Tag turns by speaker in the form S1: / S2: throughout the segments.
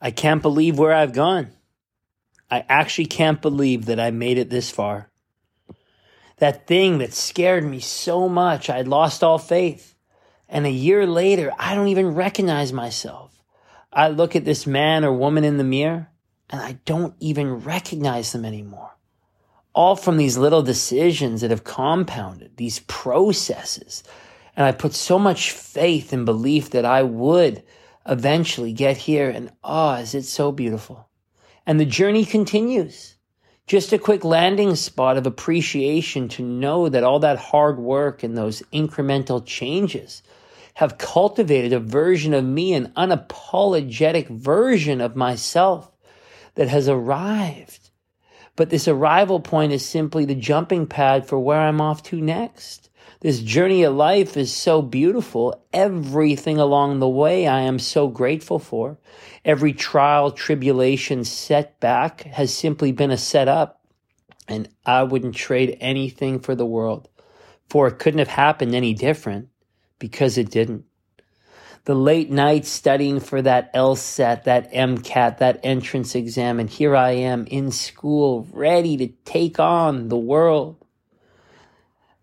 S1: I can't believe where I've gone. I actually can't believe that I made it this far. That thing that scared me so much, I'd lost all faith. And a year later, I don't even recognize myself. I look at this man or woman in the mirror and I don't even recognize them anymore. All from these little decisions that have compounded, these processes. And I put so much faith and belief that I would eventually get here. And oh, is it so beautiful? And the journey continues. Just a quick landing spot of appreciation to know that all that hard work and those incremental changes have cultivated a version of me, an unapologetic version of myself that has arrived. But this arrival point is simply the jumping pad for where I'm off to next. This journey of life is so beautiful. Everything along the way I am so grateful for. Every trial, tribulation, setback has simply been a setup. And I wouldn't trade anything for the world. For it couldn't have happened any different because it didn't the late nights studying for that LSAT, that MCAT, that entrance exam. And here I am in school, ready to take on the world.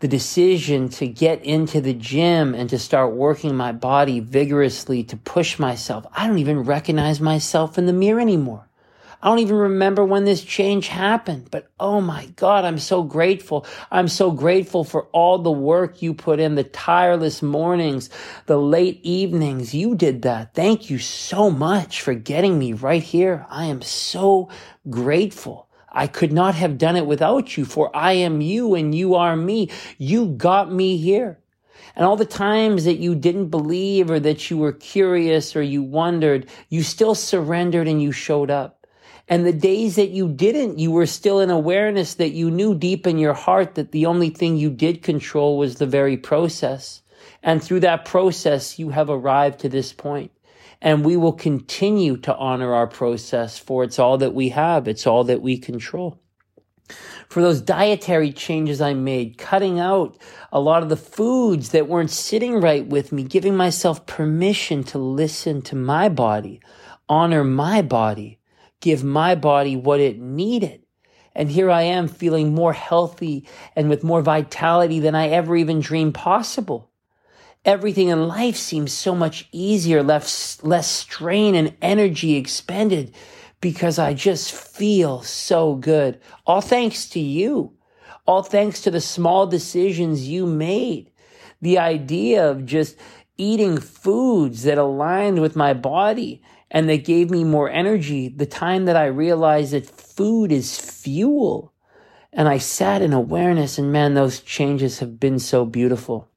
S1: The decision to get into the gym and to start working my body vigorously to push myself. I don't even recognize myself in the mirror anymore. I don't even remember when this change happened, but oh my God, I'm so grateful. I'm so grateful for all the work you put in, the tireless mornings, the late evenings. You did that. Thank you so much for getting me right here. I am so grateful. I could not have done it without you, for I am you and you are me. You got me here. And all the times that you didn't believe or that you were curious or you wondered, you still surrendered and you showed up. And the days that you didn't, you were still in awareness that you knew deep in your heart that the only thing you did control was the very process. And through that process, you have arrived to this point. And we will continue to honor our process for it's all that we have. It's all that we control. For those dietary changes I made, cutting out a lot of the foods that weren't sitting right with me, giving myself permission to listen to my body, honor my body, give my body what it needed. And here I am feeling more healthy and with more vitality than I ever even dreamed possible. Everything in life seems so much easier, less, less strain and energy expended because I just feel so good. All thanks to you. All thanks to the small decisions you made. The idea of just eating foods that aligned with my body and that gave me more energy the time that I realized that food is fuel. And I sat in awareness and man, those changes have been so beautiful.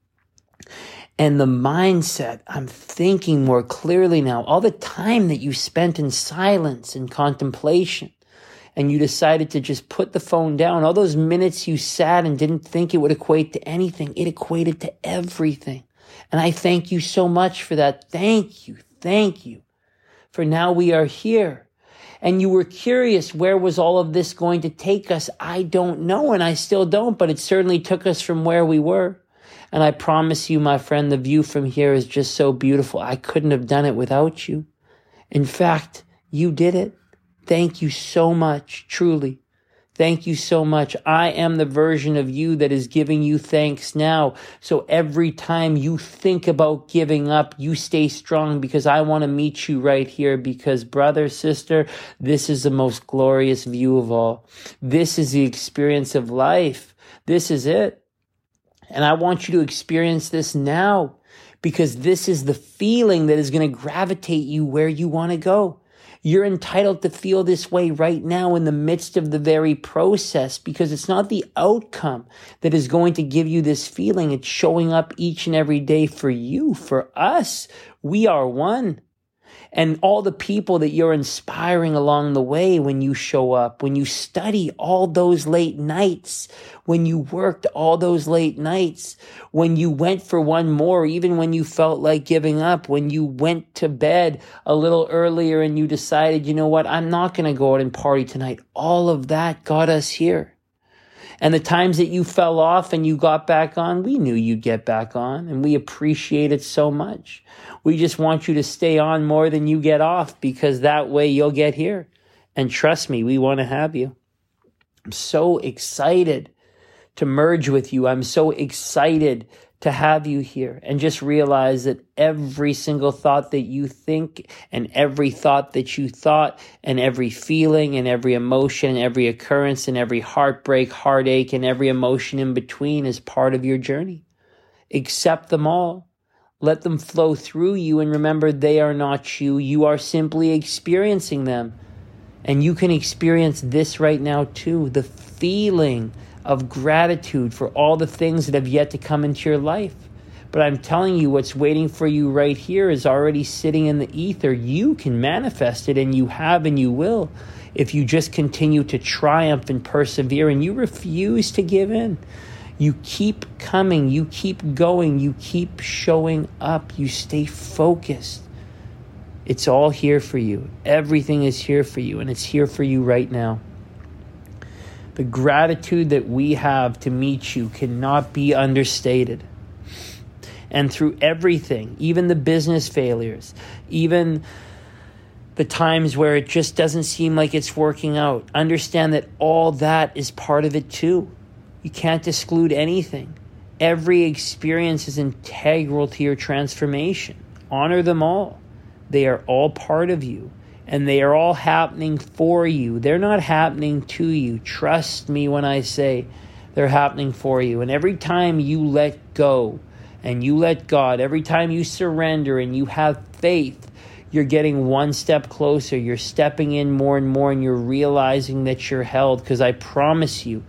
S1: And the mindset, I'm thinking more clearly now. All the time that you spent in silence and contemplation, and you decided to just put the phone down, all those minutes you sat and didn't think it would equate to anything, it equated to everything. And I thank you so much for that. Thank you. Thank you for now we are here. And you were curious, where was all of this going to take us? I don't know, and I still don't, but it certainly took us from where we were. And I promise you, my friend, the view from here is just so beautiful. I couldn't have done it without you. In fact, you did it. Thank you so much, truly. Thank you so much. I am the version of you that is giving you thanks now. So every time you think about giving up, you stay strong because I want to meet you right here because brother, sister, this is the most glorious view of all. This is the experience of life. This is it. And I want you to experience this now because this is the feeling that is going to gravitate you where you want to go. You're entitled to feel this way right now in the midst of the very process because it's not the outcome that is going to give you this feeling. It's showing up each and every day for you, for us. We are one and all the people that you're inspiring along the way when you show up, when you study all those late nights, when you worked all those late nights, when you went for one more, even when you felt like giving up, when you went to bed a little earlier and you decided, you know what, I'm not going to go out and party tonight. All of that got us here. And the times that you fell off and you got back on, we knew you'd get back on and we appreciate it so much. We just want you to stay on more than you get off because that way you'll get here. And trust me, we want to have you. I'm so excited to merge with you. I'm so excited to have you here and just realize that every single thought that you think and every thought that you thought and every feeling and every emotion every occurrence and every heartbreak, heartache and every emotion in between is part of your journey. Accept them all. Let them flow through you and remember they are not you. You are simply experiencing them. And you can experience this right now too the feeling of gratitude for all the things that have yet to come into your life. But I'm telling you, what's waiting for you right here is already sitting in the ether. You can manifest it, and you have, and you will, if you just continue to triumph and persevere and you refuse to give in. You keep coming, you keep going, you keep showing up, you stay focused. It's all here for you. Everything is here for you, and it's here for you right now. The gratitude that we have to meet you cannot be understated. And through everything, even the business failures, even the times where it just doesn't seem like it's working out, understand that all that is part of it too. You can't exclude anything. Every experience is integral to your transformation. Honor them all. They are all part of you and they are all happening for you. They're not happening to you. Trust me when I say they're happening for you. And every time you let go and you let God, every time you surrender and you have faith, you're getting one step closer. You're stepping in more and more and you're realizing that you're held. Because I promise you,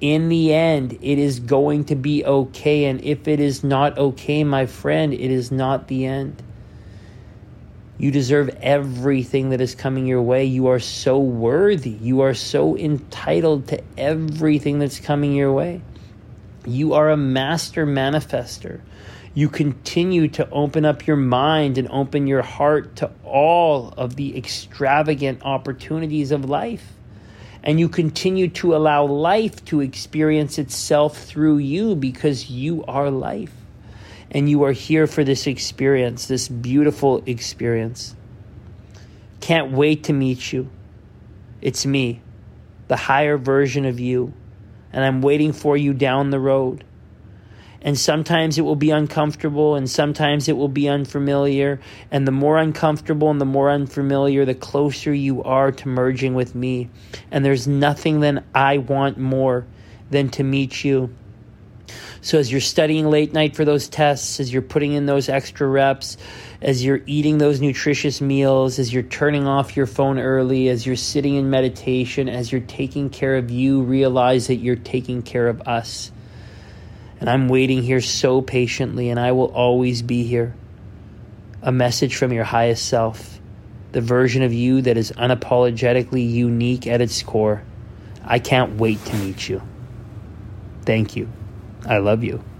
S1: in the end, it is going to be okay. And if it is not okay, my friend, it is not the end. You deserve everything that is coming your way. You are so worthy. You are so entitled to everything that's coming your way. You are a master manifester. You continue to open up your mind and open your heart to all of the extravagant opportunities of life. And you continue to allow life to experience itself through you because you are life and you are here for this experience, this beautiful experience. Can't wait to meet you. It's me, the higher version of you, and I'm waiting for you down the road. And sometimes it will be uncomfortable, and sometimes it will be unfamiliar. And the more uncomfortable and the more unfamiliar, the closer you are to merging with me. And there's nothing that I want more than to meet you so as you're studying late night for those tests, as you're putting in those extra reps, as you're eating those nutritious meals, as you're turning off your phone early, as you're sitting in meditation, as you're taking care of you, realize that you're taking care of us. And I'm waiting here so patiently, and I will always be here. A message from your highest self, the version of you that is unapologetically unique at its core. I can't wait to meet you. Thank you. I love you.